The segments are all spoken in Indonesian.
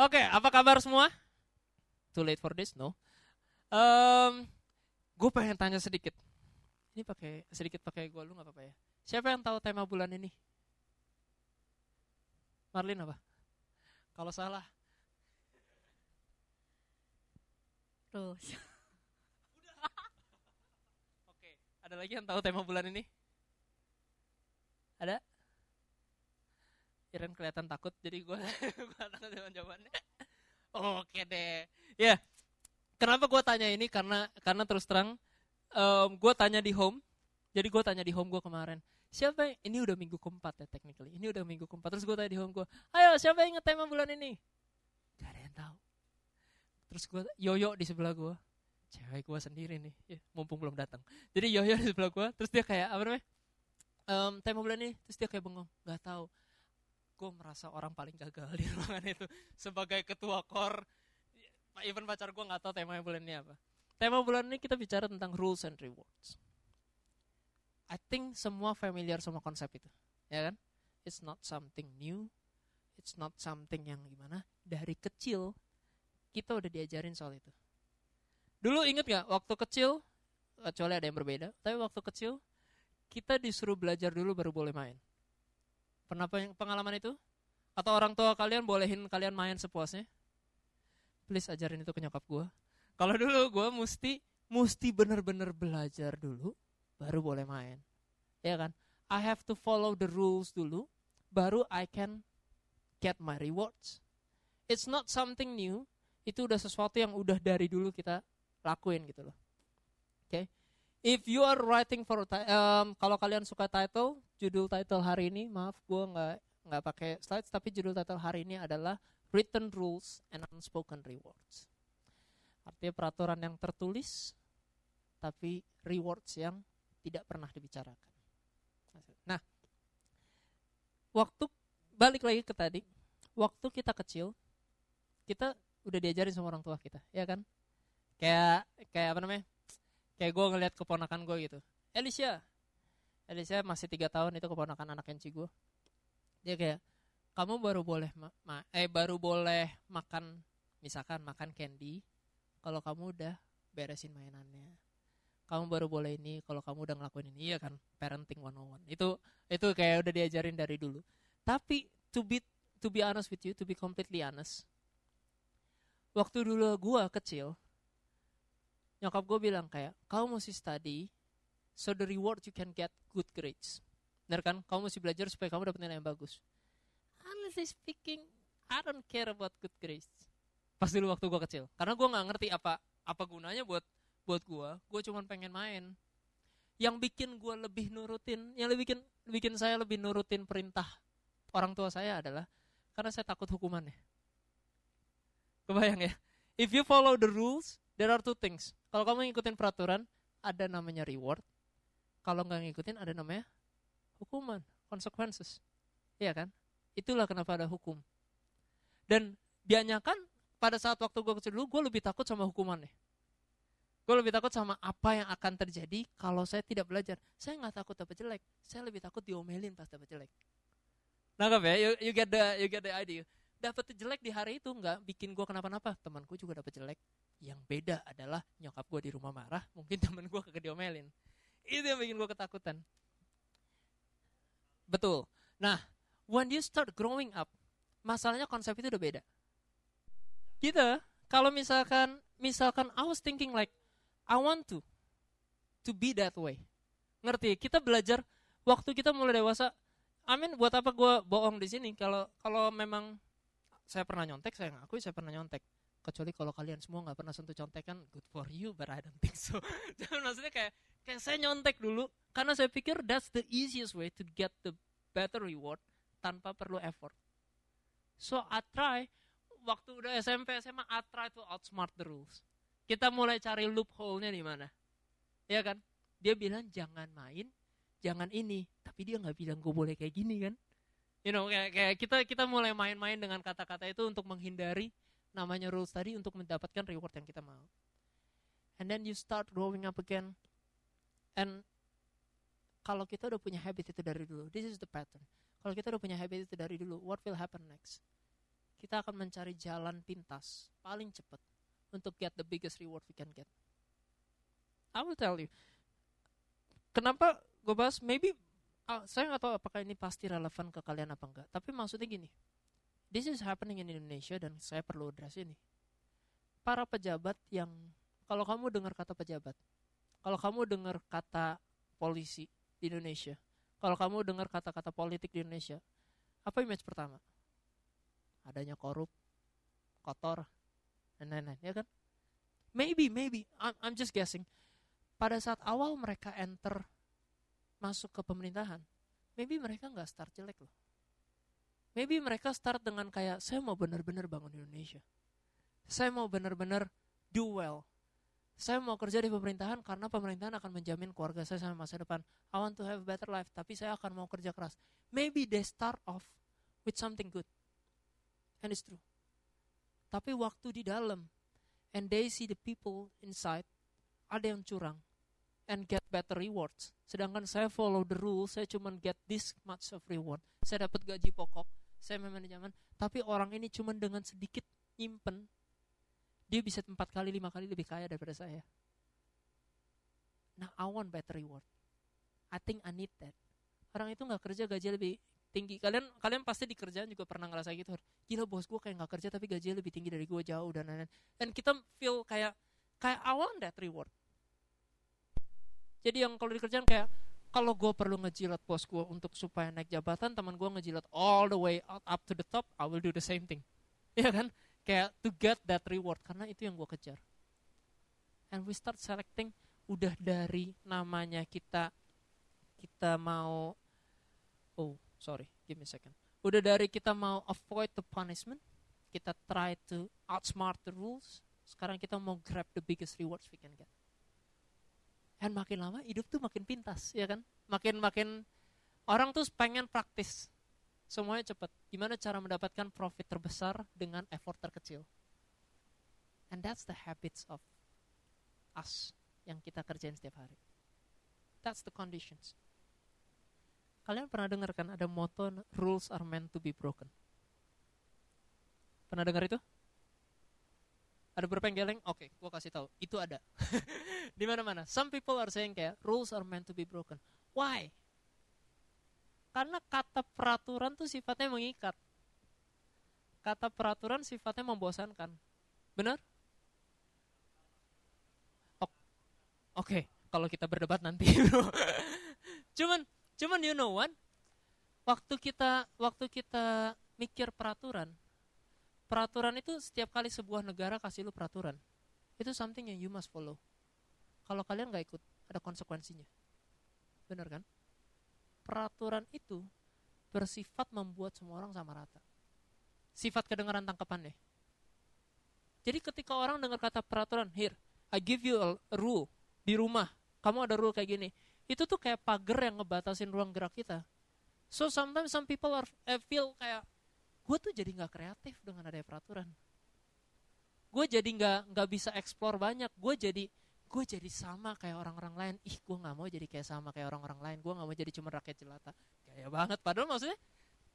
Oke, apa kabar semua? Too late for this, no. Um, gue pengen tanya sedikit. Ini pakai sedikit pakai gue lu nggak apa-apa ya? Siapa yang tahu tema bulan ini? Marlin apa? Kalau salah, Terus. oke. Ada lagi yang tahu tema bulan ini? Ada? Iren kelihatan takut, jadi gue gue takut dengan jawabannya. Oke deh. Ya, kenapa gue tanya ini? Karena karena terus terang, gue tanya di home. Jadi gue tanya di home gue kemarin. Siapa yang, ini udah minggu keempat ya technically. Ini udah minggu keempat. Terus gue tanya di home gue, ayo siapa yang inget tema bulan ini? Gak ada yang tahu. Terus gue, Yoyo di sebelah gue. Cewek gue sendiri nih, ya, mumpung belum datang. Jadi Yoyo di sebelah gue, terus dia kayak apa namanya? Em, tema bulan ini, terus dia kayak bengong, gak tahu. Gue merasa orang paling gagal di ruangan itu sebagai ketua kor. Even pacar gue nggak tahu tema bulan ini apa. Tema bulan ini kita bicara tentang rules and rewards. I think semua familiar sama konsep itu, ya kan? It's not something new, it's not something yang gimana. Dari kecil kita udah diajarin soal itu. Dulu inget gak waktu kecil, kecuali ada yang berbeda, tapi waktu kecil kita disuruh belajar dulu baru boleh main. Pernah peng- pengalaman itu? Atau orang tua kalian bolehin kalian main sepuasnya? Please ajarin itu ke nyokap gue. Kalau dulu gue mesti mesti bener-bener belajar dulu, baru boleh main. Ya kan? I have to follow the rules dulu, baru I can get my rewards. It's not something new, itu udah sesuatu yang udah dari dulu kita lakuin gitu loh. If you are writing for um, kalau kalian suka title, judul title hari ini, maaf gue nggak nggak pakai slides, tapi judul title hari ini adalah written rules and unspoken rewards. Artinya peraturan yang tertulis, tapi rewards yang tidak pernah dibicarakan. Nah, waktu balik lagi ke tadi, waktu kita kecil, kita udah diajarin sama orang tua kita, ya kan? Kayak kayak apa namanya? Kayak gue ngeliat keponakan gue gitu. Alicia, Alicia masih tiga tahun itu keponakan anak Enci gue. Dia kayak, kamu baru boleh ma- ma- eh baru boleh makan misalkan makan candy kalau kamu udah beresin mainannya. Kamu baru boleh ini kalau kamu udah ngelakuin ini, iya kan? Parenting 101. Itu itu kayak udah diajarin dari dulu. Tapi to be to be honest with you, to be completely honest, waktu dulu gua kecil, nyokap gue bilang kayak, kamu mesti study, so the reward you can get good grades. Bener kan? Kamu mesti belajar supaya kamu dapat nilai yang bagus. Honestly speaking, I don't care about good grades. Pas dulu waktu gue kecil, karena gue nggak ngerti apa apa gunanya buat buat gue. Gue cuman pengen main. Yang bikin gue lebih nurutin, yang lebih bikin bikin saya lebih nurutin perintah orang tua saya adalah karena saya takut hukumannya. Kebayang ya? If you follow the rules, there are two things. Kalau kamu ngikutin peraturan, ada namanya reward. Kalau nggak ngikutin, ada namanya hukuman, consequences. Iya kan? Itulah kenapa ada hukum. Dan dianyakan pada saat waktu gue kecil dulu, gue lebih takut sama hukumannya. Gue lebih takut sama apa yang akan terjadi kalau saya tidak belajar. Saya nggak takut dapat jelek, saya lebih takut diomelin pas dapat jelek. Nangkap ya? You, you get the you get the idea. Dapat jelek di hari itu nggak bikin gue kenapa-napa. Temanku juga dapat jelek. Yang beda adalah nyokap gue di rumah marah, mungkin temen gue kagak diomelin. Itu yang bikin gue ketakutan. Betul. Nah, when you start growing up, masalahnya konsep itu udah beda. Kita kalau misalkan misalkan I was thinking like I want to to be that way. Ngerti? Kita belajar waktu kita mulai dewasa. Amin buat apa gue bohong di sini kalau kalau memang saya pernah nyontek, saya ngakui saya pernah nyontek. Kecuali kalau kalian semua nggak pernah sentuh contekan, good for you, but I don't think so. Jadi maksudnya kayak kayak saya nyontek dulu karena saya pikir that's the easiest way to get the better reward tanpa perlu effort. So I try waktu udah SMP SMA I try to outsmart the rules. Kita mulai cari loophole-nya di mana. Ya kan? Dia bilang jangan main, jangan ini, tapi dia nggak bilang gue boleh kayak gini kan? You know, kayak, kayak kita kita mulai main-main dengan kata-kata itu untuk menghindari namanya rules tadi untuk mendapatkan reward yang kita mau. And then you start growing up again. And kalau kita udah punya habit itu dari dulu, this is the pattern. Kalau kita udah punya habit itu dari dulu, what will happen next? kita akan mencari jalan pintas paling cepat untuk get the biggest reward we can get. I will tell you. Kenapa gue bahas? Maybe uh, saya nggak tahu apakah ini pasti relevan ke kalian apa enggak. Tapi maksudnya gini, this is happening in Indonesia dan saya perlu address ini. Para pejabat yang kalau kamu dengar kata pejabat, kalau kamu dengar kata polisi di Indonesia, kalau kamu dengar kata-kata politik di Indonesia, apa image pertama? Adanya korup, kotor, dan lain-lain, ya kan? Maybe, maybe, I'm, I'm just guessing. Pada saat awal mereka enter masuk ke pemerintahan, maybe mereka nggak start jelek loh. Maybe mereka start dengan kayak saya mau benar-benar bangun Indonesia. Saya mau benar-benar do well. Saya mau kerja di pemerintahan karena pemerintahan akan menjamin keluarga saya sampai masa depan. I want to have a better life, tapi saya akan mau kerja keras. Maybe they start off with something good. And it's true. Tapi waktu di dalam and they see the people inside ada yang curang and get better rewards. Sedangkan saya follow the rules, saya cuma get this much of reward. Saya dapat gaji pokok, saya manajemen, tapi orang ini cuma dengan sedikit nyimpen dia bisa empat kali lima kali lebih kaya daripada saya. Nah, I want better reward. I think I need that. Orang itu nggak kerja gaji lebih tinggi. Kalian kalian pasti di kerjaan juga pernah ngerasa gitu. Gila bos gue kayak nggak kerja tapi gajinya lebih tinggi dari gue jauh dan lain-lain. Dan kita feel kayak kayak I want that reward. Jadi yang kalau di kerjaan kayak kalau gue perlu ngejilat bos gue untuk supaya naik jabatan, teman gue ngejilat all the way out up to the top, I will do the same thing. Iya kan? Kayak to get that reward karena itu yang gue kejar. And we start selecting udah dari namanya kita kita mau oh sorry give me a second udah dari kita mau avoid the punishment kita try to outsmart the rules sekarang kita mau grab the biggest rewards we can get and makin lama hidup tuh makin pintas ya kan? Makin makin orang tuh pengen praktis. Semuanya cepat gimana cara mendapatkan profit terbesar dengan effort terkecil? And that's the habits of us yang kita kerjain setiap hari. That's the conditions. Kalian pernah dengar kan ada moto rules are meant to be broken? Pernah dengar itu ada berapa yang geleng? Oke, okay, gue kasih tahu. Itu ada. di mana-mana. Some people are saying kayak rules are meant to be broken. Why? Karena kata peraturan tuh sifatnya mengikat. Kata peraturan sifatnya membosankan. Benar? Oke, okay, kalau kita berdebat nanti, cuman, cuman you know what? Waktu kita, waktu kita mikir peraturan, peraturan itu setiap kali sebuah negara kasih lu peraturan itu something yang you must follow. Kalau kalian nggak ikut ada konsekuensinya. Benar kan? Peraturan itu bersifat membuat semua orang sama rata. Sifat kedengaran tangkapan deh jadi ketika orang dengar kata peraturan here I give you a rule di rumah. Kamu ada rule kayak gini. Itu tuh kayak pagar yang ngebatasin ruang gerak kita. So sometimes some people are eh, feel kayak gue tuh jadi nggak kreatif dengan ada peraturan. Gue jadi nggak nggak bisa explore banyak. Gue jadi gue jadi sama kayak orang-orang lain. Ih gue nggak mau jadi kayak sama kayak orang-orang lain. Gue nggak mau jadi cuma rakyat jelata. Kayak banget. Padahal maksudnya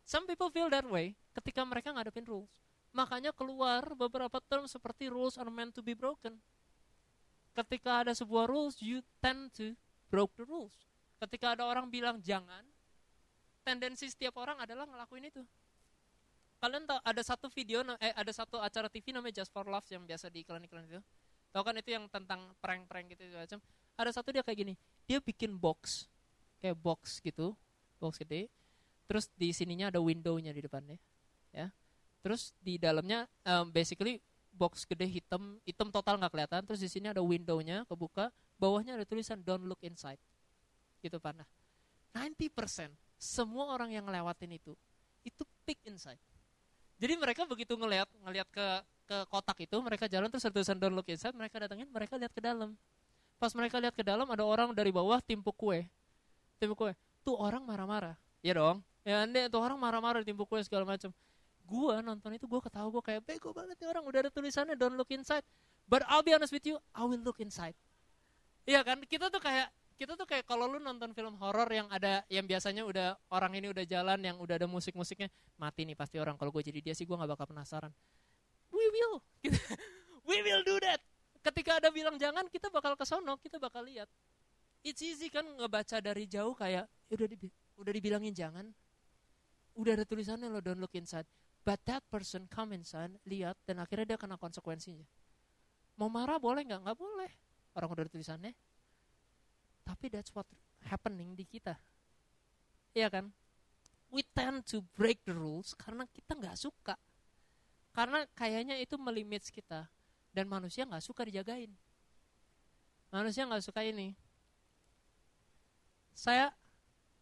some people feel that way ketika mereka ngadepin rules. Makanya keluar beberapa term seperti rules are meant to be broken. Ketika ada sebuah rules you tend to broke the rules. Ketika ada orang bilang jangan tendensi setiap orang adalah ngelakuin itu kalian tahu ada satu video eh ada satu acara TV namanya Just for Love yang biasa di iklan-iklan itu. Tahu kan itu yang tentang prank-prank gitu macam. Ada satu dia kayak gini dia bikin box kayak box gitu box gede. Terus di sininya ada windownya di depannya ya. Terus di dalamnya um, basically box gede hitam hitam total nggak kelihatan. Terus di sini ada windownya kebuka bawahnya ada tulisan don't look inside gitu panah 90% semua orang yang ngelewatin itu itu peek inside jadi mereka begitu ngelihat ngelihat ke ke kotak itu, mereka jalan terus tulisan don't look inside, mereka datangin, mereka lihat ke dalam. Pas mereka lihat ke dalam ada orang dari bawah timpuk kue. Timpuk kue. Tuh orang marah-marah. Ya dong. Ya nih tuh orang marah-marah timpuk kue segala macam. Gua nonton itu gua ketawa gua kayak bego banget nih orang udah ada tulisannya don't look inside. But I'll be honest with you, I will look inside. Iya kan? Kita tuh kayak kita tuh kayak kalau lu nonton film horor yang ada yang biasanya udah orang ini udah jalan yang udah ada musik-musiknya mati nih pasti orang kalau gue jadi dia sih gue nggak bakal penasaran. We will. Gitu. we will do that. Ketika ada bilang jangan kita bakal ke sono kita bakal lihat. It's easy kan ngebaca dari jauh kayak "Ya udah dibi udah dibilangin jangan. Udah ada tulisannya lo don't look inside. But that person come inside lihat dan akhirnya dia kena konsekuensinya. Mau marah boleh nggak? Nggak boleh. Orang udah ada tulisannya tapi that's what happening di kita. Iya kan? We tend to break the rules karena kita nggak suka. Karena kayaknya itu melimits kita. Dan manusia nggak suka dijagain. Manusia nggak suka ini. Saya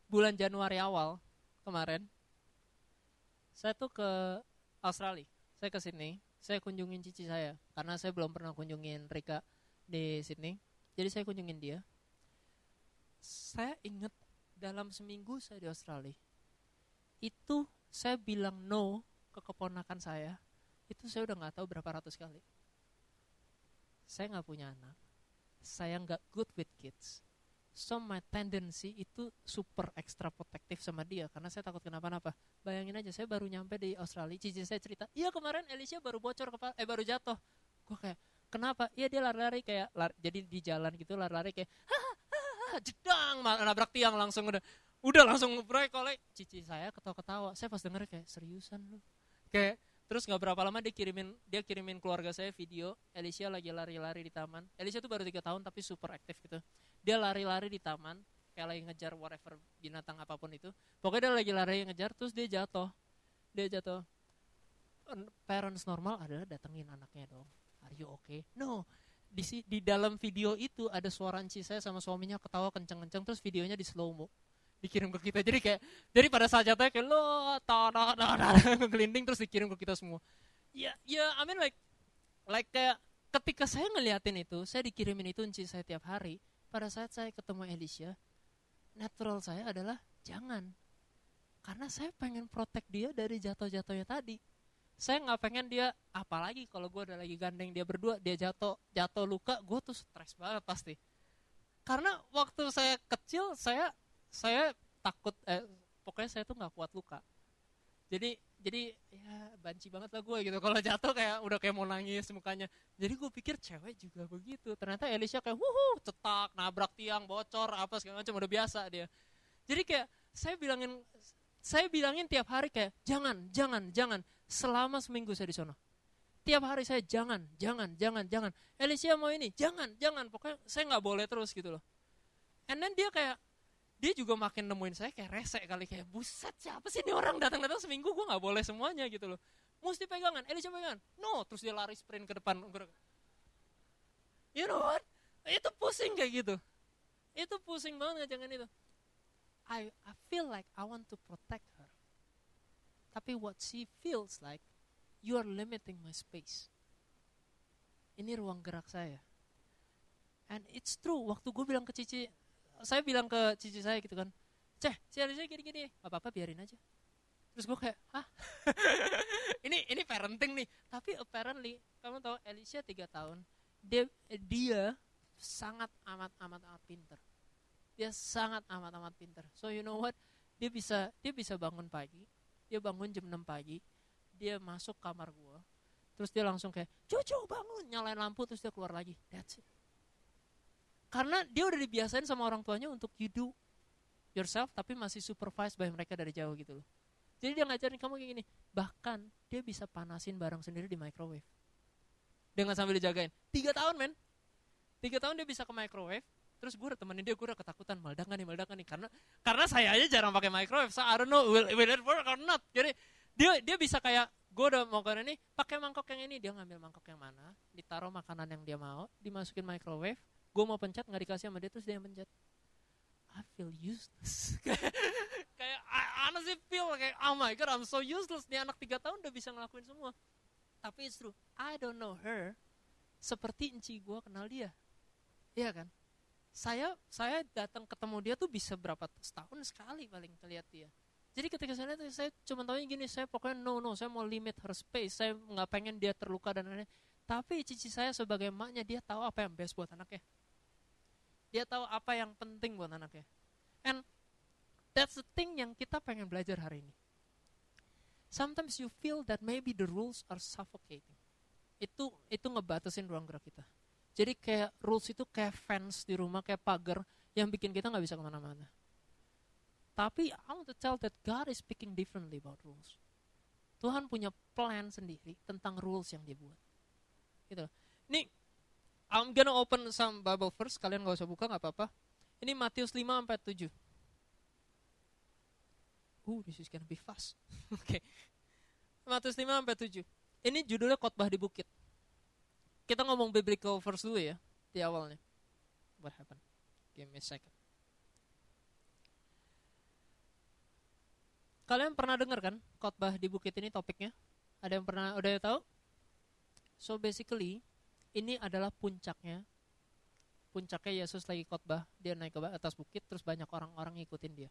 bulan Januari awal kemarin saya tuh ke Australia. Saya ke sini saya kunjungin cici saya. Karena saya belum pernah kunjungin Rika di sini. Jadi saya kunjungin dia saya ingat dalam seminggu saya di Australia. Itu saya bilang no ke keponakan saya itu saya udah nggak tahu berapa ratus kali. Saya nggak punya anak saya nggak good with kids. So my tendency itu super extra protektif sama dia karena saya takut kenapa-napa. Bayangin aja saya baru nyampe di Australia cici saya cerita iya kemarin Alicia baru bocor kepala eh baru jatuh. Gue kayak kenapa? Iya dia lari-lari kayak lari, jadi di jalan gitu lari-lari kayak hahaha jedang nabrak tiang langsung udah. Udah langsung ngebrek oleh cici saya ketawa-ketawa. Saya pas denger kayak seriusan lu? Kayak terus nggak berapa lama dia kirimin dia kirimin keluarga saya video Alicia lagi lari-lari di taman. Alicia tuh baru tiga tahun tapi super aktif gitu. Dia lari-lari di taman kayak lagi ngejar whatever binatang apa pun itu. Pokoknya dia lagi lari ngejar terus dia jatuh. Dia jatuh. En- parents normal adalah datengin anaknya dong. Are you okay? No di si- di dalam video itu ada suara Enci saya sama suaminya ketawa kenceng-kenceng terus videonya di slow mo dikirim ke kita. Jadi kayak jadi pada saat jatuhnya kayak lo tanah ngelinding terus dikirim ke kita semua. Ya ya I mean like like kayak ketika saya ngeliatin itu saya dikirimin itu Enci saya tiap hari pada saat saya ketemu Alicia natural saya adalah jangan. Karena saya pengen protect dia dari jatuh-jatuhnya tadi saya nggak pengen dia apalagi kalau gue udah lagi gandeng dia berdua dia jatuh jatuh luka gue tuh stres banget pasti. Karena waktu saya kecil saya saya takut eh, pokoknya saya tuh nggak kuat luka. Jadi jadi ya banci banget lah gue gitu. Kalau jatuh kayak udah kayak mau nangis mukanya. Jadi gue pikir cewek juga begitu. Ternyata Alicia kayak wuhu cetak nabrak tiang bocor apa segala macam udah biasa dia. Jadi kayak saya bilangin saya bilangin tiap hari kayak jangan jangan jangan selama seminggu saya di sana tiap hari saya jangan jangan jangan jangan. Alicia mau ini jangan jangan. Pokoknya saya nggak boleh terus gitu loh. And then dia kayak dia juga makin nemuin saya kayak resek kali kayak buset siapa sih ini orang datang-datang seminggu gue nggak boleh semuanya gitu loh. Mesti pegangan Alicia pegangan. No terus dia lari sprint ke depan. You know what? Itu pusing kayak gitu. Itu pusing banget ngajangan itu. I I feel like I want to protect her tapi what she feels like you are limiting my space. Ini ruang gerak saya. And it's true waktu gue bilang ke Cici saya bilang ke cici saya gitu kan ceh Alicia gini-gini gak apa-apa biarin aja. Terus gue kayak hah? Ini ini parenting nih. Tapi apparently kamu tahu Alicia tiga tahun dia dia sangat amat amat amat pinter. Dia sangat amat amat pinter. So you know what? Dia bisa dia bisa bangun pagi dia bangun jam 6 pagi dia masuk kamar gue terus dia langsung kayak cucu bangun nyalain lampu terus dia keluar lagi that's it karena dia udah dibiasain sama orang tuanya untuk you do yourself tapi masih supervised by mereka dari jauh gitu loh. Jadi dia ngajarin kamu kayak gini. Bahkan dia bisa panasin barang sendiri di microwave. Dengan sambil dijagain. Tiga tahun men. Tiga tahun dia bisa ke microwave. Terus gue temenin dia, gue udah ketakutan. Meledak gak nih, meledak gak nih. Karena karena saya aja jarang pakai microwave. So I don't know will, will it work or not. Jadi dia dia bisa kayak gue udah mau ke ini pakai mangkok yang ini dia ngambil mangkok yang mana ditaruh makanan yang dia mau dimasukin microwave gue mau pencet nggak dikasih sama dia terus dia yang pencet I feel useless kayak I honestly feel kayak oh my god I'm so useless nih anak tiga tahun udah bisa ngelakuin semua tapi it's true I don't know her seperti enci gue kenal dia iya kan saya saya datang ketemu dia tuh bisa berapa setahun sekali paling terlihat dia jadi ketika saya lihat saya cuma tahu gini saya pokoknya no no saya mau limit her space saya nggak pengen dia terluka dan lain-lain tapi cici saya sebagai emaknya dia tahu apa yang best buat anaknya Dia tahu apa yang penting buat anaknya. And that's the thing yang kita pengen belajar hari ini. Sometimes you feel that maybe the rules are suffocating. Itu itu ngebatasin ruang gerak kita. Jadi kayak rules itu kayak fence di rumah, kayak pagar yang bikin kita nggak bisa ke mana-mana. Tapi I want to tell that God is speaking differently about rules. Tuhan punya plan sendiri tentang rules yang dia buat. Gitu. Ini I'm gonna open some Bible first. Kalian gak usah buka, nggak apa-apa. Ini Matius 5 sampai 7. Uh, this is gonna be fast. Oke. okay. Matius 5 sampai 7. Ini judulnya khotbah di bukit. Kita ngomong biblical verse dulu ya di awalnya. What happened? Give me a second. Kalian pernah dengar kan khotbah di bukit ini topiknya? Ada yang pernah udah tahu? So basically ini adalah puncaknya. Puncaknya Yesus lagi khotbah, dia naik ke atas bukit terus banyak orang-orang ngikutin dia.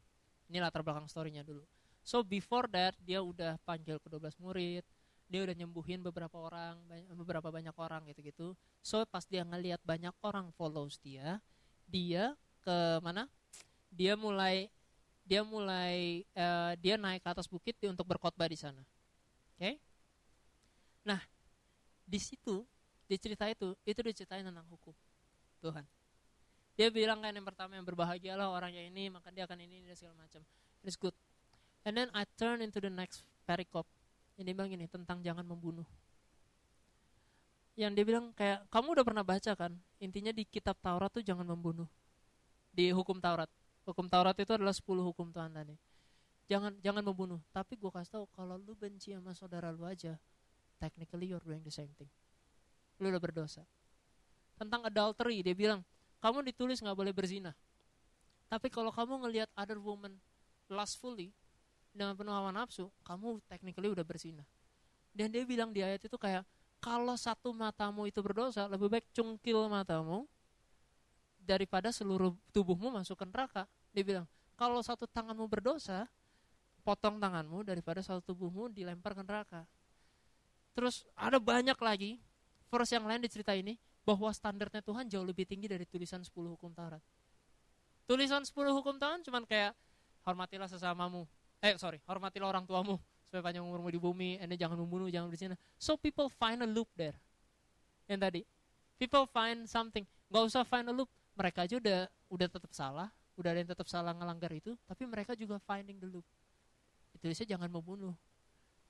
Ini latar belakang storynya dulu. So before that dia udah panggil ke 12 murid, dia udah nyembuhin beberapa orang, beberapa banyak orang gitu-gitu. So pas dia ngelihat banyak orang follows dia, dia ke mana? Dia mulai dia mulai uh, dia naik ke atas bukit untuk berkhotbah di sana. Oke? Okay? Nah, di situ di cerita itu itu diceritain tentang hukum Tuhan dia bilang kan yang pertama yang berbahagialah orangnya ini maka dia akan ini dan segala macam it's good and then I turn into the next perikop ini bilang ini tentang jangan membunuh. Yang dia bilang kayak kamu udah pernah baca kan? Intinya di kitab Taurat tuh jangan membunuh. Di hukum Taurat. Hukum Taurat itu adalah 10 hukum Tuhan tadi. Jangan jangan membunuh. Tapi gue kasih tau kalau lu benci sama saudara lu aja technically you're doing the same thing. Lu udah berdosa. Tentang adultery, dia bilang, kamu ditulis nggak boleh berzina. Tapi kalau kamu ngelihat other woman lustfully dengan penuh hawa nafsu, kamu technically udah berzina. Dan dia bilang di ayat itu kayak, kalau satu matamu itu berdosa, lebih baik cungkil matamu daripada seluruh tubuhmu masuk ke neraka. Dia bilang, kalau satu tanganmu berdosa, potong tanganmu daripada satu tubuhmu dilempar ke neraka. Terus ada banyak lagi verse yang lain di cerita ini bahwa standarnya Tuhan jauh lebih tinggi dari tulisan 10 hukum Taurat. Tulisan 10 hukum Tuhan cuman kayak hormatilah sesamamu. Eh sorry, hormatilah orang tuamu supaya panjang umurmu di bumi, anda jangan membunuh, jangan berzina. So people find a loop there. Yang tadi, people find something. Gak usah find a loop, mereka aja udah udah tetap salah, udah ada yang tetap salah ngelanggar itu, tapi mereka juga finding the loop. Itu saya jangan membunuh.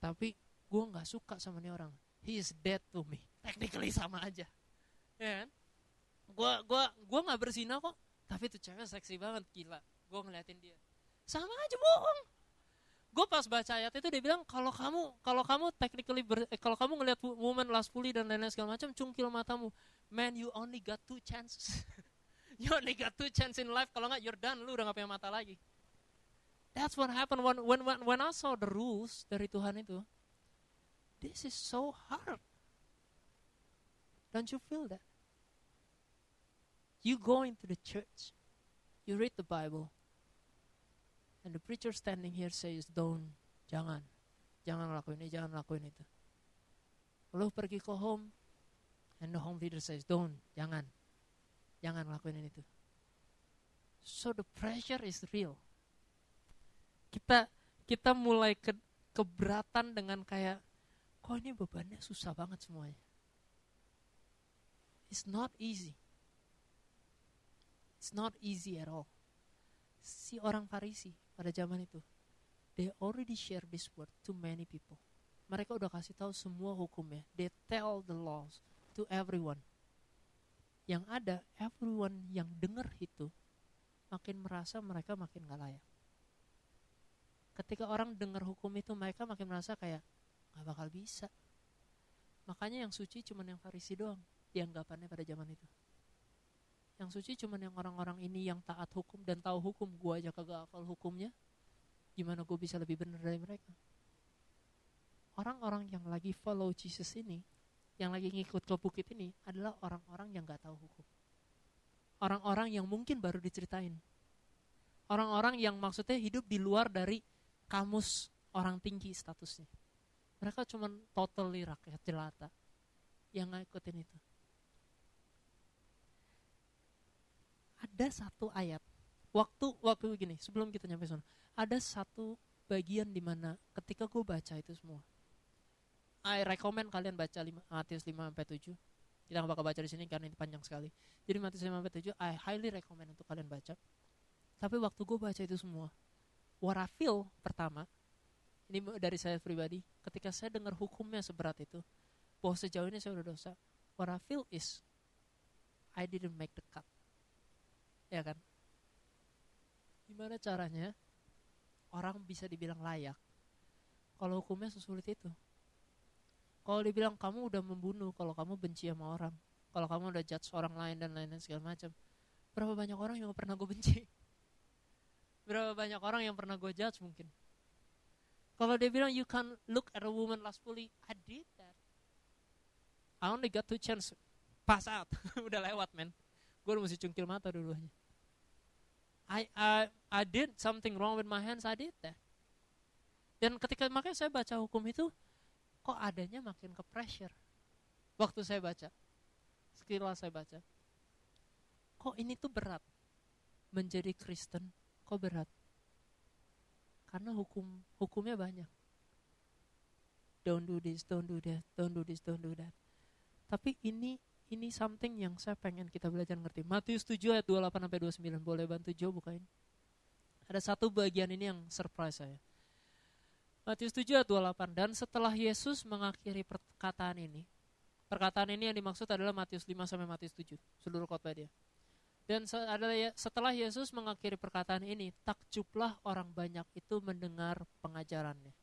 Tapi gue nggak suka sama nih orang. He is dead to me technically sama aja ya kan gue gua gua nggak berzina kok tapi tuh cewek seksi banget gila gue ngeliatin dia sama aja bohong gue pas baca ayat itu dia bilang kalau kamu kalau kamu technically ber, eh, kalau kamu ngeliat woman lustfully dan lain-lain segala macam cungkil matamu. Man you only got two chances. You only got two chance in life. Kalau nggak you're done. Lu udah gak punya mata lagi. That's what happened when when when, when I saw the rules dari Tuhan itu. This is so hard. Don't you feel that? You go into the church, you read the Bible, and the preacher standing here says, don't, jangan, jangan lakuin ini, jangan lakuin itu. Lalu pergi ke home, and the home leader says, don't, jangan, jangan lakuin ini itu. So the pressure is real. Kita kita mulai ke, keberatan dengan kayak, kok ini bebannya susah banget semuanya. It's not easy. It's not easy at all. Si orang Farisi pada zaman itu, they already share this word to many people. Mereka udah kasih tahu semua hukumnya. They tell the laws to everyone. Yang ada, everyone yang dengar itu makin merasa mereka makin gak layak. Ketika orang dengar hukum itu, mereka makin merasa kayak gak bakal bisa. Makanya yang suci cuma yang Farisi doang dianggapannya pada zaman itu. Yang suci cuman yang orang-orang ini yang taat hukum dan tahu hukum, gua aja kagak hafal hukumnya. Gimana gue bisa lebih benar dari mereka? Orang-orang yang lagi follow Jesus ini, yang lagi ngikut ke bukit ini adalah orang-orang yang gak tahu hukum. Orang-orang yang mungkin baru diceritain. Orang-orang yang maksudnya hidup di luar dari kamus orang tinggi statusnya. Mereka cuma totally rakyat jelata yang ngikutin itu ada satu ayat. Waktu waktu gini sebelum kita nyampe sana. Ada satu bagian di mana ketika gue baca itu semua I recommend kalian baca lima, Matius 5 sampai 7 kita nggak bakal baca di sini karena ini panjang sekali. Jadi Matius 5 sampai 7 I highly recommend untuk kalian baca. Tapi waktu gue baca itu semua what I feel pertama ini dari saya pribadi ketika saya dengar hukumnya seberat itu bahwa sejauh ini saya udah dosa what I feel is I didn't make the cut ya kan? Gimana caranya orang bisa dibilang layak? Kalau hukumnya sesulit itu. Kalau dibilang kamu udah membunuh kalau kamu benci sama orang kalau kamu udah judge orang lain dan lain-lain segala macam berapa banyak orang yang pernah gue benci? Berapa banyak orang yang pernah gue judge mungkin? Kalau dia bilang you can look at a woman lustfully I did that. I only got two chance pass out. Udah lewat men. Gue udah mesti cungkil mata dulunya I, I I did something wrong with my hands I did that. Dan ketika makanya saya baca hukum itu kok adanya makin ke pressure? Waktu saya baca sekilas saya baca kok ini tuh berat? Menjadi Kristen kok berat? Karena hukum hukumnya banyak. Don't do this don't do that don't do this don't do that. Tapi ini ini something yang saya pengen kita belajar ngerti. Matius 7 ayat 28 sampai 29 boleh bantu Jo bukain? Ada satu bagian ini yang surprise saya. Matius 7 ayat 28 dan setelah Yesus mengakhiri perkataan ini perkataan ini yang dimaksud adalah Matius 5 sampai Matius 7 seluruh khotbah dia. Dan setelah Yesus mengakhiri perkataan ini takjublah orang banyak itu mendengar pengajarannya.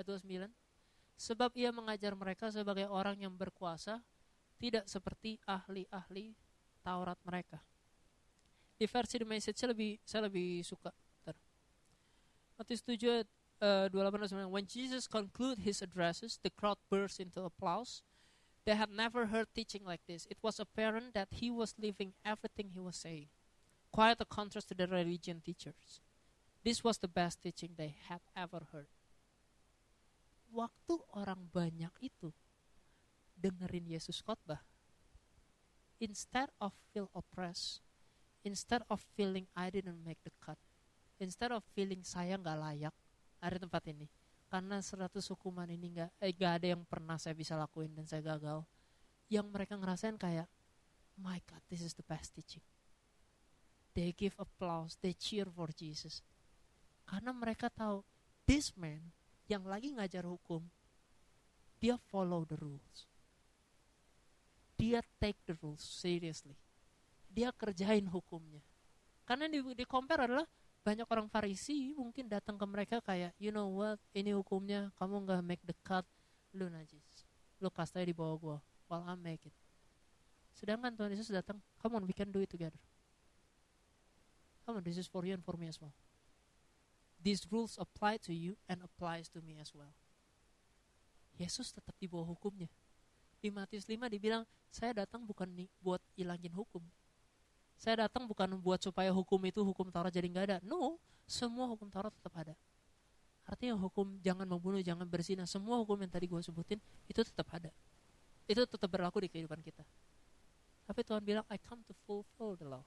Ayat 29 sebab ia mengajar mereka sebagai orang yang berkuasa tidak seperti ahli-ahli Taurat mereka di versi The Message saya lebih saya lebih suka Matius 7 uh, 28 when Jesus concluded his addresses, the crowd burst into applause. They had never heard teaching like this. It was apparent that he was living everything he was saying. Quite a contrast to the religion teachers. This was the best teaching they had ever heard. Waktu orang banyak itu dengerin Yesus khotbah, instead of feel oppressed, instead of feeling I didn't make the cut, instead of feeling saya nggak layak, ada tempat ini. Karena 100 hukuman ini nggak eh, gak ada yang pernah saya bisa lakuin dan saya gagal. Yang mereka ngerasain kayak my God this is the best teaching. They give applause they cheer for Jesus. Karena mereka tahu this man yang lagi ngajar hukum dia follow the rules dia take the rules seriously. Dia kerjain hukumnya. Karena di, di compare adalah banyak orang Farisi mungkin datang ke mereka kayak you know what? Ini hukumnya. Kamu nggak make the cut. Lu najis. Lu kastai di bawah gua. While I make it sedangkan Tuhan Yesus datang come on we can do it together. Come on this is for you and for me as well. These rules apply to you and applies to me as well. Yesus tetap di bawah hukumnya di Matius 5 dibilang saya datang bukan nih buat ilangin hukum saya datang bukan buat supaya hukum itu hukum Taurat jadi nggak ada. No, semua hukum Taurat tetap ada. Artinya hukum jangan membunuh, jangan berzina, semua hukum yang tadi gue sebutin itu tetap ada. Itu tetap berlaku di kehidupan kita. Tapi Tuhan bilang, I come to fulfill the law.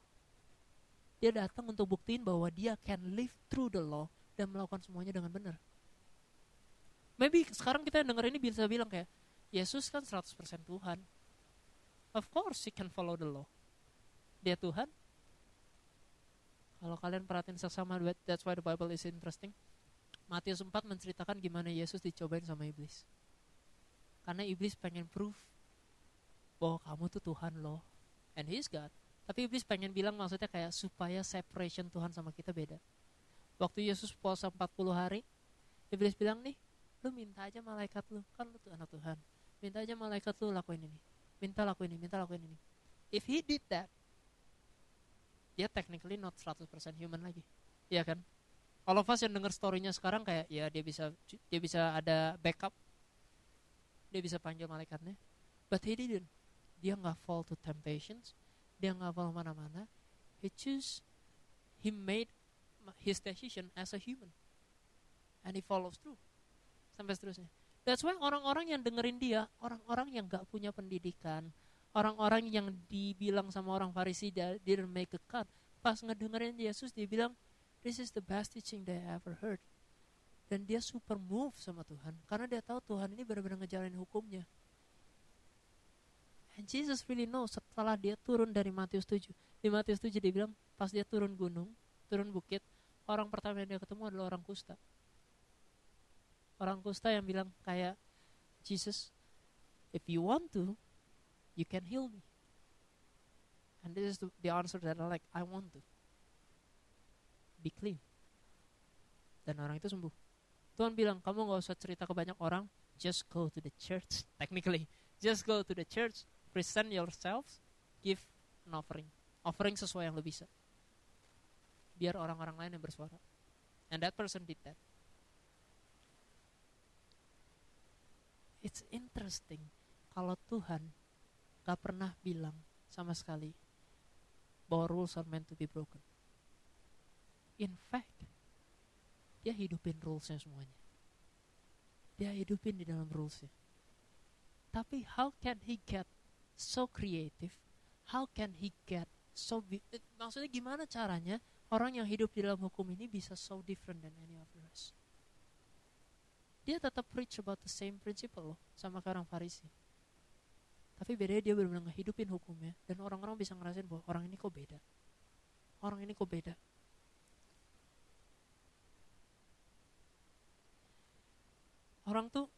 Dia datang untuk buktiin bahwa dia can live through the law dan melakukan semuanya dengan benar. Maybe sekarang kita denger ini bisa bilang kayak, Yesus kan 100% Tuhan. Of course he can follow the law. Dia Tuhan. Kalau kalian perhatiin seksama that's why the Bible is interesting. Matius 4 menceritakan gimana Yesus dicobain sama iblis. Karena iblis pengen proof bahwa kamu tuh Tuhan loh and he's God. Tapi iblis pengen bilang maksudnya kayak supaya separation Tuhan sama kita beda. Waktu Yesus puasa 40 hari iblis bilang nih lu minta aja malaikat lu. Kan lu tuh anak Tuhan minta aja malaikat lu lakuin ini minta lakuin ini minta lakuin ini if he did that dia technically not 100% human lagi. Iya kan? Of us yang denger story-nya sekarang kayak ya dia bisa dia bisa ada backup. Dia bisa panggil malaikatnya. But he didn't. Dia nggak fall to temptations. Dia nggak fall mana-mana. He choose he made his decision as a human. And he follows through. Sampai seterusnya. That's why orang-orang yang dengerin dia, orang-orang yang nggak punya pendidikan, orang-orang yang dibilang sama orang Farisi didn't make a cut, pas ngedengerin Yesus dia bilang, this is the best teaching that I ever heard. Dan dia super move sama Tuhan karena dia tahu Tuhan ini benar-benar ngejalanin hukumnya. And Jesus really know setelah dia turun dari Matius 7. Di Matius 7 dia bilang pas dia turun gunung, turun bukit, orang pertama yang dia ketemu adalah orang kusta. Orang kusta yang bilang kayak Jesus, if you want to, you can heal me. And this is the, answer that I like, I want to. Be clean. Dan orang itu sembuh. Tuhan bilang, kamu gak usah cerita ke banyak orang, just go to the church, technically. Just go to the church, present yourselves, give an offering. Offering sesuai yang lo bisa. Biar orang-orang lain yang bersuara. And that person did that. It's interesting kalau Tuhan gak pernah bilang sama sekali bahwa rules are meant to be broken. In fact, dia hidupin rulesnya semuanya. Dia hidupin di dalam rulesnya. Tapi how can he get so creative? How can he get so eh, maksudnya gimana caranya orang yang hidup di dalam hukum ini bisa so different than any of the rest? Dia tetap preach about the same principle loh sama kayak orang Farisi. Tapi bedanya dia benar-benar ngehidupin hukumnya dan orang-orang bisa ngerasain bahwa orang ini kok beda. Orang ini kok beda. Orang tuh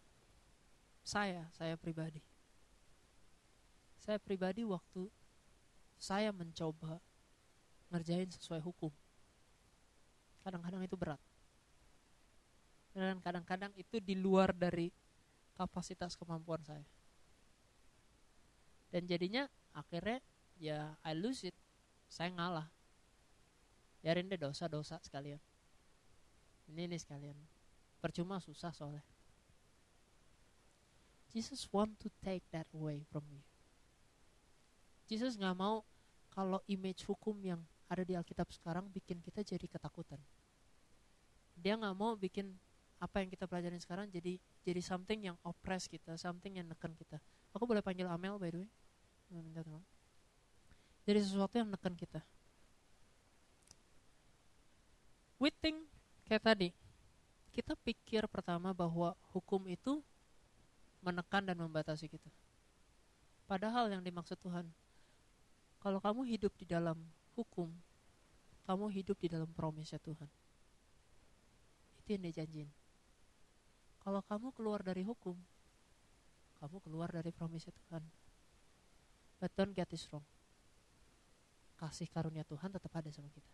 saya, saya pribadi. Saya pribadi waktu saya mencoba ngerjain sesuai hukum. Kadang-kadang itu berat. Dan kadang-kadang itu di luar dari kapasitas kemampuan saya. Dan jadinya akhirnya ya I lose it. Saya ngalah. Biarin deh dosa-dosa sekalian. Ini nih sekalian. Percuma susah soalnya. Jesus want to take that away from you. Jesus nggak mau kalau image hukum yang ada di Alkitab sekarang bikin kita jadi ketakutan. Dia nggak mau bikin apa yang kita pelajarin sekarang jadi jadi something yang oppress kita, something yang neken kita. Aku boleh panggil Amel by the way? Minta tolong. Jadi sesuatu yang neken kita. We think kayak tadi, kita pikir pertama bahwa hukum itu menekan dan membatasi kita. Padahal yang dimaksud Tuhan kalau kamu hidup di dalam hukum, kamu hidup di dalam promise Tuhan. Itu yang dia janjiin. Kalau kamu keluar dari hukum, kamu keluar dari promise Tuhan. But don't get this wrong. Kasih karunia Tuhan tetap ada sama kita.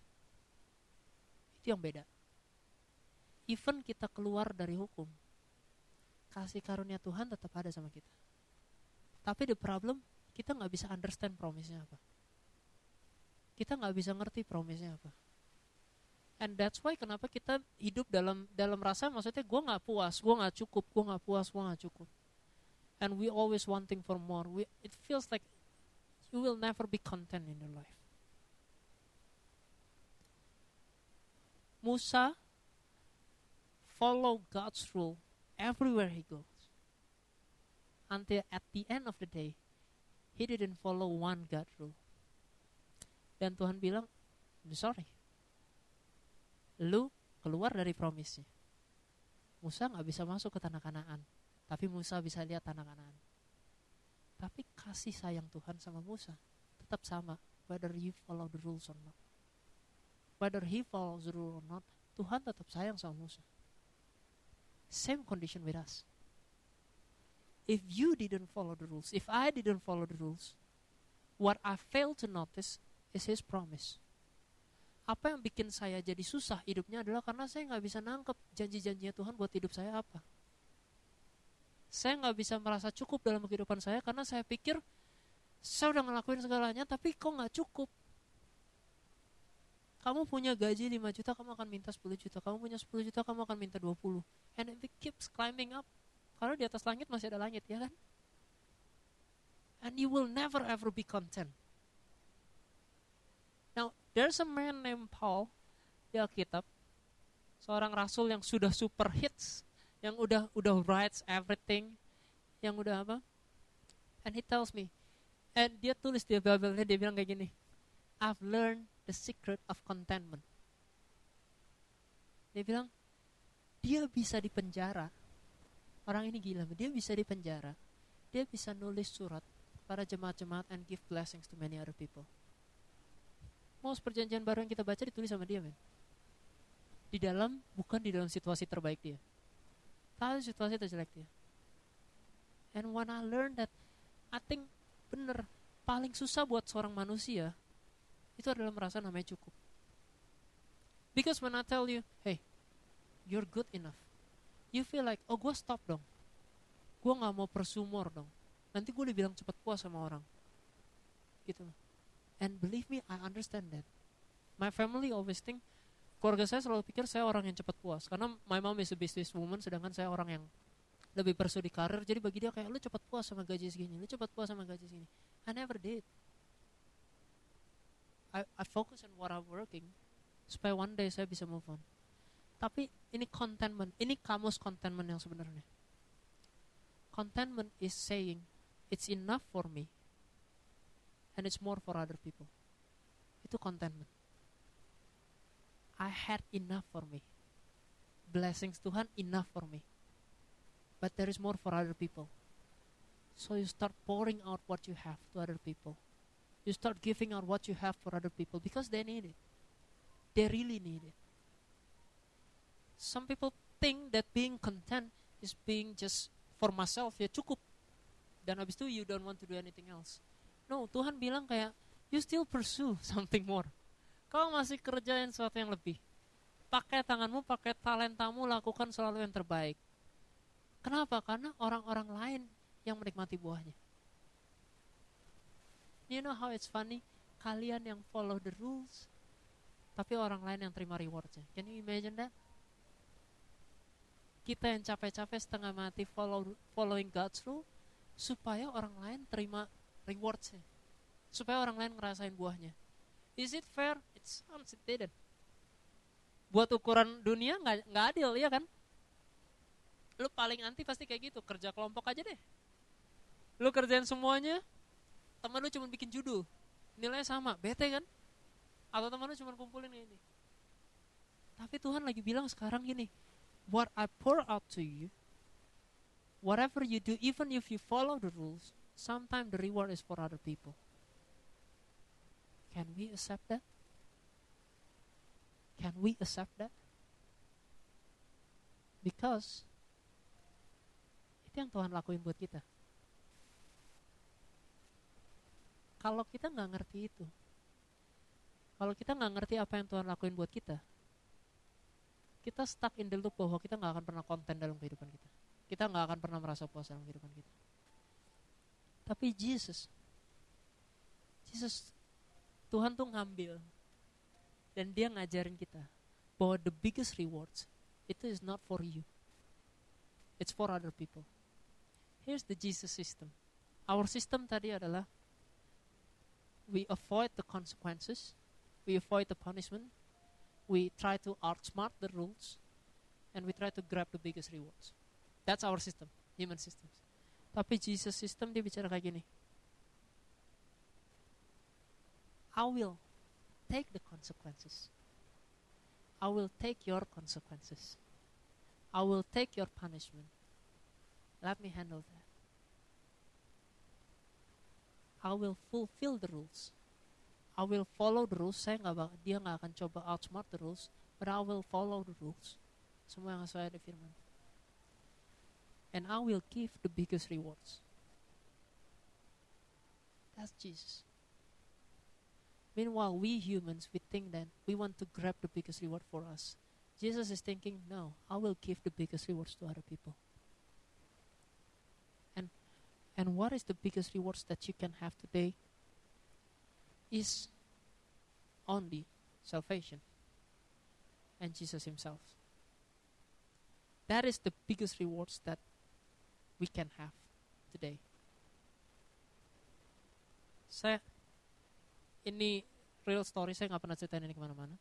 Itu yang beda. Even kita keluar dari hukum, kasih karunia Tuhan tetap ada sama kita. Tapi the problem, kita nggak bisa understand promise-nya apa kita nggak bisa ngerti promise-nya apa. And that's why kenapa kita hidup dalam dalam rasa maksudnya gue nggak puas, gue nggak cukup, gue nggak puas, gue nggak cukup. And we always wanting for more. We, it feels like you will never be content in your life. Musa follow God's rule everywhere he goes. Until at the end of the day, he didn't follow one God rule. Dan Tuhan bilang, sorry. Lu keluar dari promisnya. Musa nggak bisa masuk ke tanah kanaan. Tapi Musa bisa lihat tanah kanaan. Tapi kasih sayang Tuhan sama Musa tetap sama. Whether you follow the rules or not. Whether he follows the rule or not. Tuhan tetap sayang sama Musa. Same condition with us. If you didn't follow the rules, if I didn't follow the rules, what I fail to notice is His promise. Apa yang bikin saya jadi susah hidupnya adalah karena saya nggak bisa nangkep janji-janjinya Tuhan buat hidup saya apa. Saya nggak bisa merasa cukup dalam kehidupan saya karena saya pikir saya udah ngelakuin segalanya tapi kok nggak cukup. Kamu punya gaji 5 juta, kamu akan minta 10 juta. Kamu punya 10 juta, kamu akan minta 20. And it keeps climbing up. Karena di atas langit masih ada langit, ya kan? And you will never ever be content. There's a man named Paul di Alkitab, seorang rasul yang sudah super hits, yang udah udah writes everything, yang udah apa? And he tells me, and dia tulis di Bible dia bilang kayak gini, I've learned the secret of contentment. Dia bilang, dia bisa di penjara. Orang ini gila, dia bisa di penjara. Dia bisa nulis surat para jemaat-jemaat and give blessings to many other people. Most perjanjian baru yang kita baca ditulis sama dia, men. Di dalam, bukan di dalam situasi terbaik dia. Tapi situasi terjelek dia. And when I learned that, I think bener, paling susah buat seorang manusia, itu adalah merasa namanya cukup. Because when I tell you, hey, you're good enough. You feel like, oh gue stop dong. Gue gak mau pursue more dong. Nanti gue dibilang cepat puas sama orang. Gitu. And believe me, I understand that. My family always think, keluarga saya selalu pikir saya orang yang cepat puas. Karena my mom is a business woman, sedangkan saya orang yang lebih persu di karir. Jadi bagi dia kayak, lu cepat puas sama gaji segini, lu cepat puas sama gaji segini. I never did. I, I focus on what I'm working, supaya one day saya bisa move on. Tapi ini contentment, ini kamus contentment yang sebenarnya. Contentment is saying, it's enough for me, and it's more for other people. Itu contentment. I had enough for me. Blessings Tuhan enough for me. But there is more for other people. So you start pouring out what you have to other people. You start giving out what you have for other people because they need it. They really need it. Some people think that being content is being just for myself ya cukup. Dan habis itu you don't want to do anything else. No, Tuhan bilang kayak you still pursue something more. Kau masih kerjain sesuatu yang lebih. Pakai tanganmu, pakai talentamu, lakukan selalu yang terbaik. Kenapa? Karena orang-orang lain yang menikmati buahnya. You know how it's funny? Kalian yang follow the rules, tapi orang lain yang terima rewardnya. Can you imagine that? Kita yang capek-capek setengah mati follow, following God's rule, supaya orang lain terima rewardnya. Supaya orang lain ngerasain buahnya. Is it fair? It sounds it didn't. Buat ukuran dunia nggak nggak adil ya kan? Lu paling anti pasti kayak gitu kerja kelompok aja deh. Lu kerjain semuanya, teman lu cuma bikin judul, nilainya sama, bete kan? Atau teman lu cuma kumpulin ini. Tapi Tuhan lagi bilang sekarang gini, what I pour out to you, whatever you do, even if you follow the rules, sometimes the reward is for other people. Can we accept that? Can we accept that? Because itu yang Tuhan lakuin buat kita. Kalau kita nggak ngerti itu, kalau kita nggak ngerti apa yang Tuhan lakuin buat kita, kita stuck in the loop bahwa kita nggak akan pernah konten dalam kehidupan kita. Kita nggak akan pernah merasa puas dalam kehidupan kita. Tapi Jesus, Jesus, Tuhan tuh ngambil dan dia ngajarin kita bahwa the biggest rewards itu is not for you. It's for other people. Here's the Jesus system. Our system tadi adalah we avoid the consequences, we avoid the punishment, we try to outsmart the rules, and we try to grab the biggest rewards. That's our system, human systems. Tapi Jesus system dia bicara kayak gini. I will take the consequences. I will take your consequences. I will take your punishment. Let me handle that. I will fulfill the rules. I will follow the rules. Saya nggak dia nggak akan coba outsmart the rules, but I will follow the rules. Semua yang sesuai ada firman. And I will give the biggest rewards. That's Jesus. Meanwhile, we humans, we think that we want to grab the biggest reward for us. Jesus is thinking, no, I will give the biggest rewards to other people. And and what is the biggest rewards that you can have today? Is only salvation and Jesus Himself. That is the biggest rewards that we can have today. Saya ini real story saya nggak pernah ceritain ini ke mana-mana.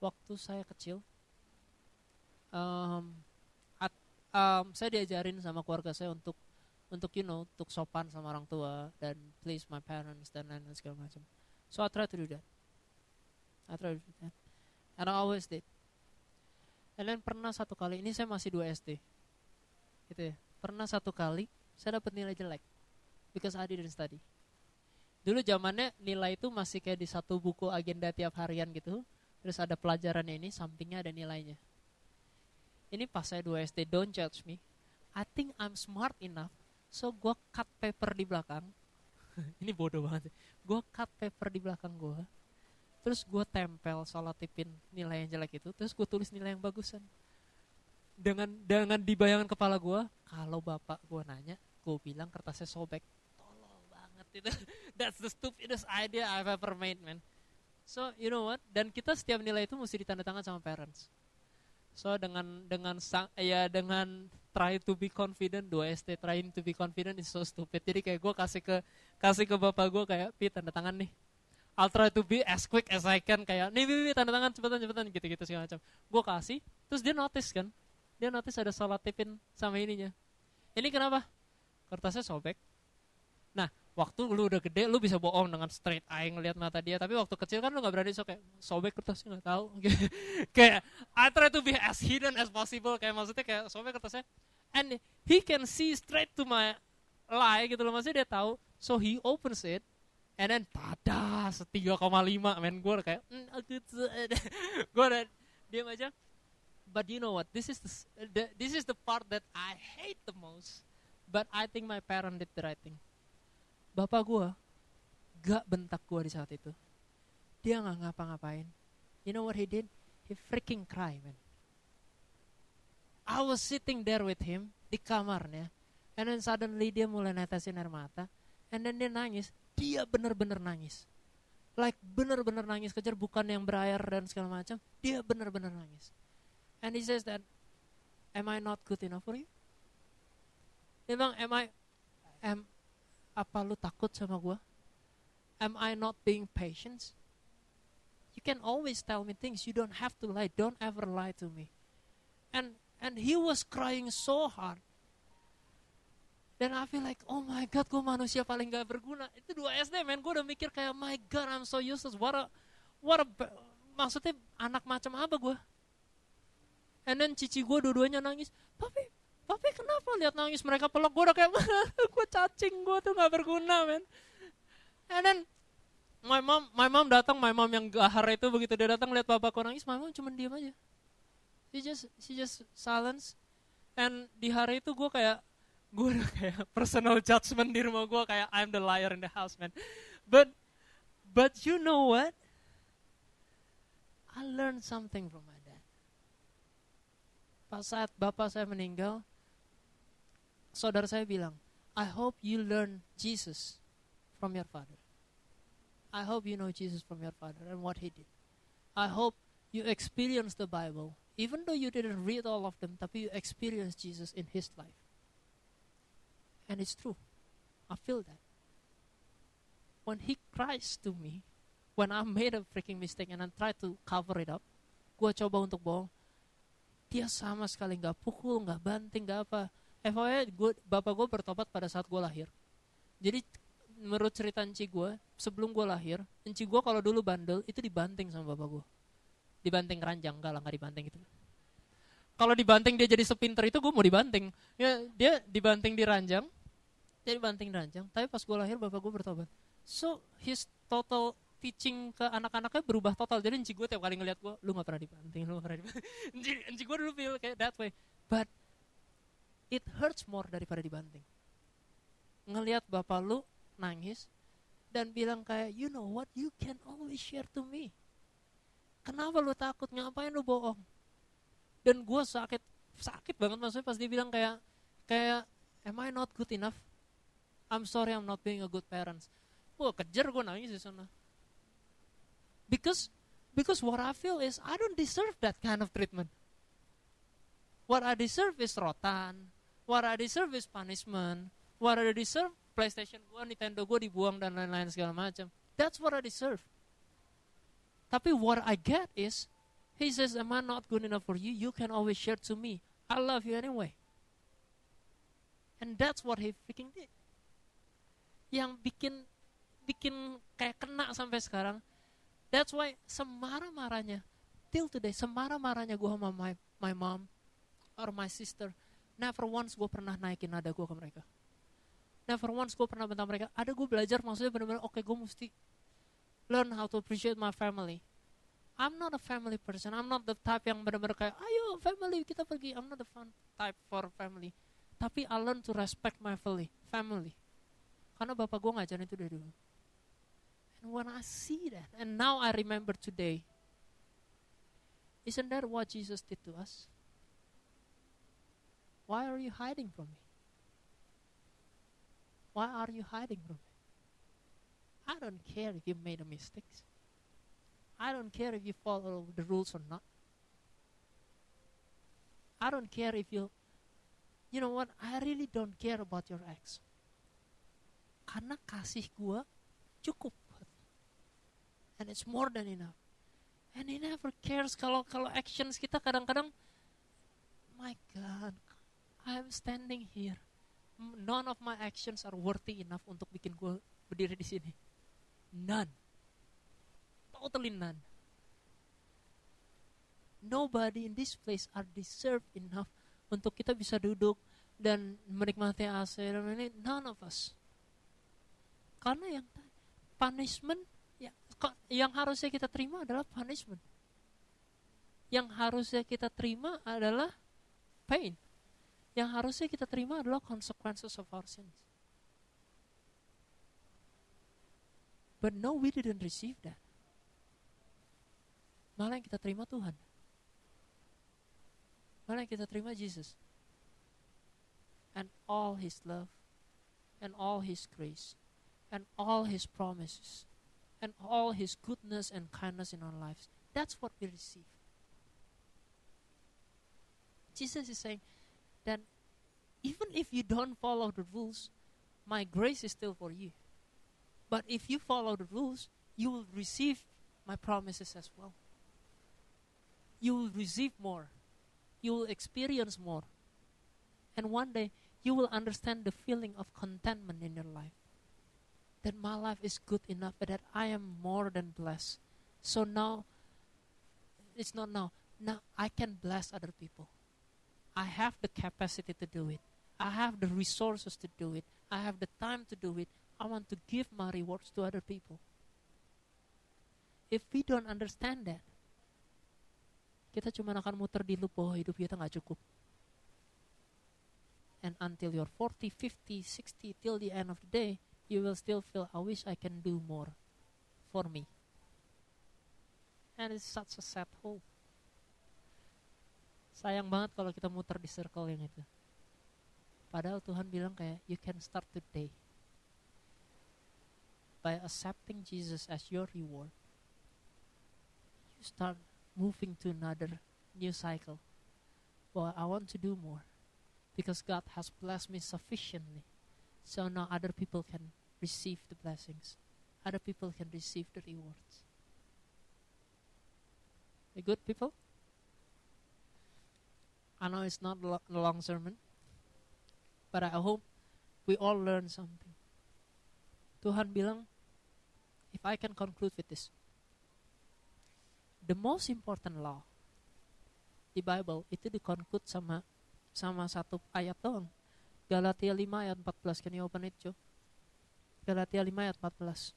Waktu saya kecil, um, at- um, saya diajarin sama keluarga saya untuk untuk you know untuk sopan sama orang tua dan please my parents dan lain-lain segala macam. So I try to do that. I try to do that. And I always did. And then pernah satu kali, ini saya masih 2 SD. Gitu ya. Pernah satu kali, saya dapat nilai jelek. Because I didn't study. Dulu zamannya nilai itu masih kayak di satu buku agenda tiap harian gitu. Terus ada pelajarannya ini, sampingnya ada nilainya. Ini pas saya 2 SD, don't judge me. I think I'm smart enough. So gue cut paper di belakang. ini bodoh banget. Gue cut paper di belakang gue. Terus gue tempel tipin nilai yang jelek itu. Terus gue tulis nilai yang bagusan. Dengan dengan di bayangan kepala gue, kalau bapak gue nanya, gue bilang kertasnya sobek. Tolol banget itu. That's the stupidest idea I've ever made, man. So, you know what? Dan kita setiap nilai itu mesti ditandatangan sama parents. So dengan dengan sang, ya dengan try to be confident dua ST trying to be confident is so stupid. Jadi kayak gue kasih ke kasih ke bapak gue kayak pi tanda tangan nih. I'll try to be as quick as I can kayak nih pi, tanda tangan cepetan cepetan gitu gitu segala macam. Gue kasih, terus dia notice kan, dia notice ada salah tipin sama ininya. Ini kenapa? Kertasnya sobek. Nah, waktu lu udah gede lu bisa bohong dengan straight eye ngeliat mata dia. Tapi waktu kecil kan lu nggak berani so kayak sobek kertasnya nggak tahu. Kayak I try to be as hidden as possible. Kayak maksudnya kayak sobek kertasnya. And he can see straight to my lie gitu loh. Maksudnya dia tahu. So he opens it. And then tada setiga koma lima. Men gue kayak mm, gue udah diam aja but you know what this is the, the this is the part that I hate the most but I think my parent did the right thing bapak gue gak bentak gue di saat itu. Dia gak ngapa-ngapain. You know what he did? He freaking cry, man. I was sitting there with him di kamarnya. And then suddenly dia mulai netesin air mata. And then dia nangis. Dia bener-bener nangis. Like bener-bener nangis kejar bukan yang berair dan segala macam. Dia bener-bener nangis. And he says that, am I not good enough for you? Dia am I, am, apa lu takut sama gue? Am I not being patient? You can always tell me things. You don't have to lie. Don't ever lie to me. And and he was crying so hard. Dan I feel like, oh my God, gue manusia paling gak berguna. Itu dua SD, men. Gue udah mikir kayak, my God, I'm so useless. What a, what a, maksudnya anak macam apa gue? And then cici gue dua-duanya nangis. Tapi Papi kenapa lihat nangis mereka peluk gue udah kayak gue cacing gue tuh nggak berguna men. And then my mom my mom datang my mom yang gahar itu begitu dia datang lihat bapakku nangis my mom cuma diam aja. She just she just silence. And di hari itu gue kayak gue udah kayak personal judgment di rumah gue kayak I'm the liar in the house man. But but you know what? I learned something from my. Pas saat bapak saya meninggal, saudara saya bilang, I hope you learn Jesus from your father. I hope you know Jesus from your father and what he did. I hope you experience the Bible, even though you didn't read all of them, tapi you experience Jesus in his life. And it's true. I feel that. When he cries to me, when I made a freaking mistake and I try to cover it up, gue coba untuk bohong, dia sama sekali nggak pukul, nggak banting, nggak apa FYI, gue, bapak gue bertobat pada saat gue lahir. Jadi menurut cerita enci gue, sebelum gue lahir, enci gue kalau dulu bandel itu dibanting sama bapak gue. Dibanting keranjang, enggak lah nggak dibanting itu. Kalau dibanting dia jadi sepinter itu gue mau dibanting. Ya dia dibanting di ranjang, dia dibanting di ranjang. Tapi pas gue lahir bapak gue bertobat. So his total teaching ke anak-anaknya berubah total. Jadi enci gue tiap kali ngeliat gue, lu gak pernah dibanting, lu gak pernah dibanting. enci, gue dulu feel kayak that way. But it hurts more daripada dibanting. Ngelihat bapak lu nangis dan bilang kayak, you know what, you can always share to me. Kenapa lu takut? Ngapain lu bohong? Dan gue sakit, sakit banget maksudnya pas dia bilang kayak, kayak, am I not good enough? I'm sorry I'm not being a good parent. Wah kejar gue nangis di sana. Because, because what I feel is I don't deserve that kind of treatment. What I deserve is rotan, what I deserve is punishment. What I deserve PlayStation gue, Nintendo gue dibuang dan lain-lain segala macam. That's what I deserve. Tapi what I get is, he says, am I not good enough for you? You can always share to me. I love you anyway. And that's what he freaking did. Yang bikin bikin kayak kena sampai sekarang. That's why semarah-marahnya till today semarah-marahnya gue sama my, my mom or my sister never once gue pernah naikin nada gue ke mereka. Never once gue pernah bentar mereka ada gue belajar maksudnya benar-benar oke okay, gue mesti learn how to appreciate my family. I'm not a family person. I'm not the type yang benar-benar kayak ayo family kita pergi. I'm not the fun type for family. Tapi I learn to respect my family family. Karena bapak gue ngajarin itu dari dulu and when I see that and now I remember today isn't that what Jesus did to us why are you hiding from me why are you hiding from me? I don't care if you made a mistake. I don't care if you follow the rules or not. I don't care if you, you know what? I really don't care about your ex. Karena kasih gua cukup. And it's more than enough. And he never cares kalau kalau actions kita kadang-kadang, my God, I'm standing here none of my actions are worthy enough untuk bikin gue berdiri di sini. None. Totally none. Nobody in this place are deserve enough untuk kita bisa duduk dan menikmati AC ini none of us. Karena yang punishment yang harusnya kita terima adalah punishment. Yang harusnya kita terima adalah pain yang harusnya kita terima adalah consequences of our sins. But no, we didn't receive that. Malah yang kita terima Tuhan. Malah yang kita terima Jesus. And all His love, and all His grace, and all His promises, and all His goodness and kindness in our lives. That's what we receive. Jesus is saying, then even if you don't follow the rules, my grace is still for you. But if you follow the rules, you will receive my promises as well. You will receive more. You will experience more. And one day, you will understand the feeling of contentment in your life. That my life is good enough, but that I am more than blessed. So now, it's not now. Now I can bless other people. I have the capacity to do it. I have the resources to do it. I have the time to do it. I want to give my rewards to other people. If we don't understand that, kita cuma akan muter di loop bahwa hidup kita nggak cukup. And until you're 40, 50, 60, till the end of the day, you will still feel, I wish I can do more for me. And it's such a sad hope. Sayang banget kalau kita muter di circle yang itu. Padahal Tuhan bilang kayak you can start today by accepting Jesus as your reward. You start moving to another new cycle. Well, I want to do more because God has blessed me sufficiently. So now other people can receive the blessings. Other people can receive the rewards. A good people? I know it's not a long sermon, But I hope we all learn something. Tuhan bilang, if I can conclude with this, the most important law di Bible itu conclude sama sama satu ayat doang. Galatia 5 ayat 14. Can you open it, Joe? Galatia 5 ayat 14.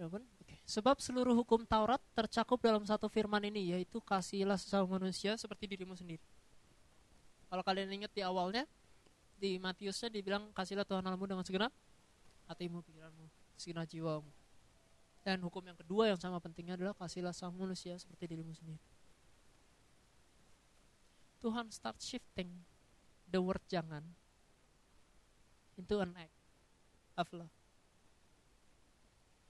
Open? Okay. Sebab seluruh hukum Taurat tercakup dalam satu firman ini, yaitu kasihilah sesama manusia seperti dirimu sendiri. Kalau kalian ingat di awalnya, di Matiusnya dibilang kasihlah Tuhan Allahmu dengan segenap hatimu, pikiranmu, segenap jiwamu. Dan hukum yang kedua yang sama pentingnya adalah kasihlah sama manusia seperti dirimu sendiri. Tuhan start shifting the word jangan into an act of love.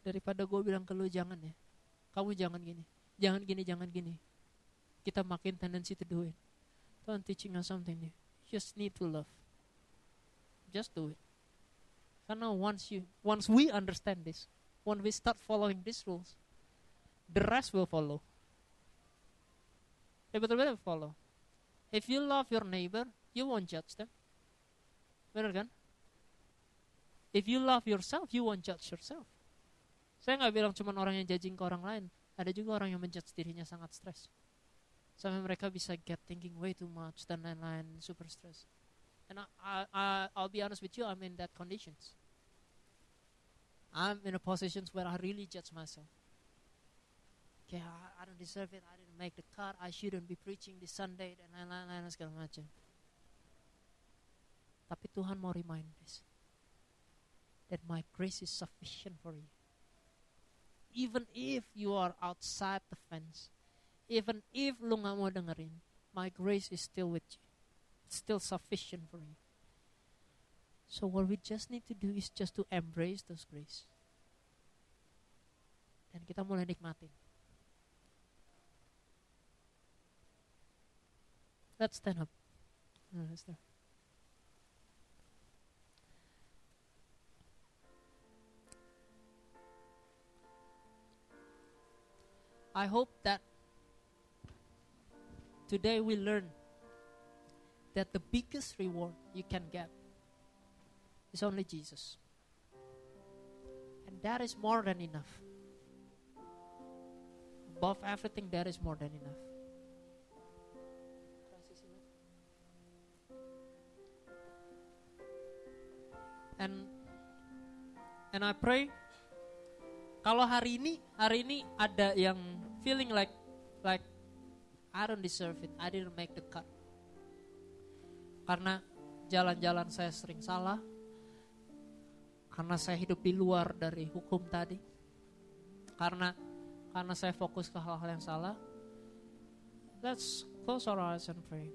Daripada gue bilang ke lu jangan ya. Kamu jangan gini. Jangan gini jangan gini. Kita makin tendensi to do it. Tuhan teaching us something new. Just need to love. Just do it. Karena once you once we understand this when we start following these rules the rest will follow. Ya betul-betul follow if you love your neighbor you won't judge them benar kan If you love yourself, you won't judge yourself. Saya nggak bilang cuma orang yang judging ke orang lain. Ada juga orang yang menjudge dirinya sangat stres. Sampai mereka bisa get thinking way too much dan lain-lain, super stress. And I, I, I'll be honest with you, I'm in that conditions. I'm in a positions where I really judge myself. Okay, I, don't deserve it. I didn't make the cut. I shouldn't be preaching this Sunday dan lain-lain segala macam. Tapi Tuhan mau remind us that my grace is sufficient for you. Even if you are outside the fence, even if lu nggak mau dengerin, my grace is still with you. Still sufficient for you. So what we just need to do is just to embrace those grace. Dan kita mulai nikmatin. Stand up. No, stand. I hope that today we learn that the biggest reward you can get is only Jesus. And that is more than enough. Above everything, that is more than enough. And and I pray kalau hari ini hari ini ada yang feeling like like I don't deserve it, I didn't make the cut. Karena jalan-jalan saya sering salah, karena saya hidup di luar dari hukum tadi, karena karena saya fokus ke hal-hal yang salah. Let's close our eyes and pray.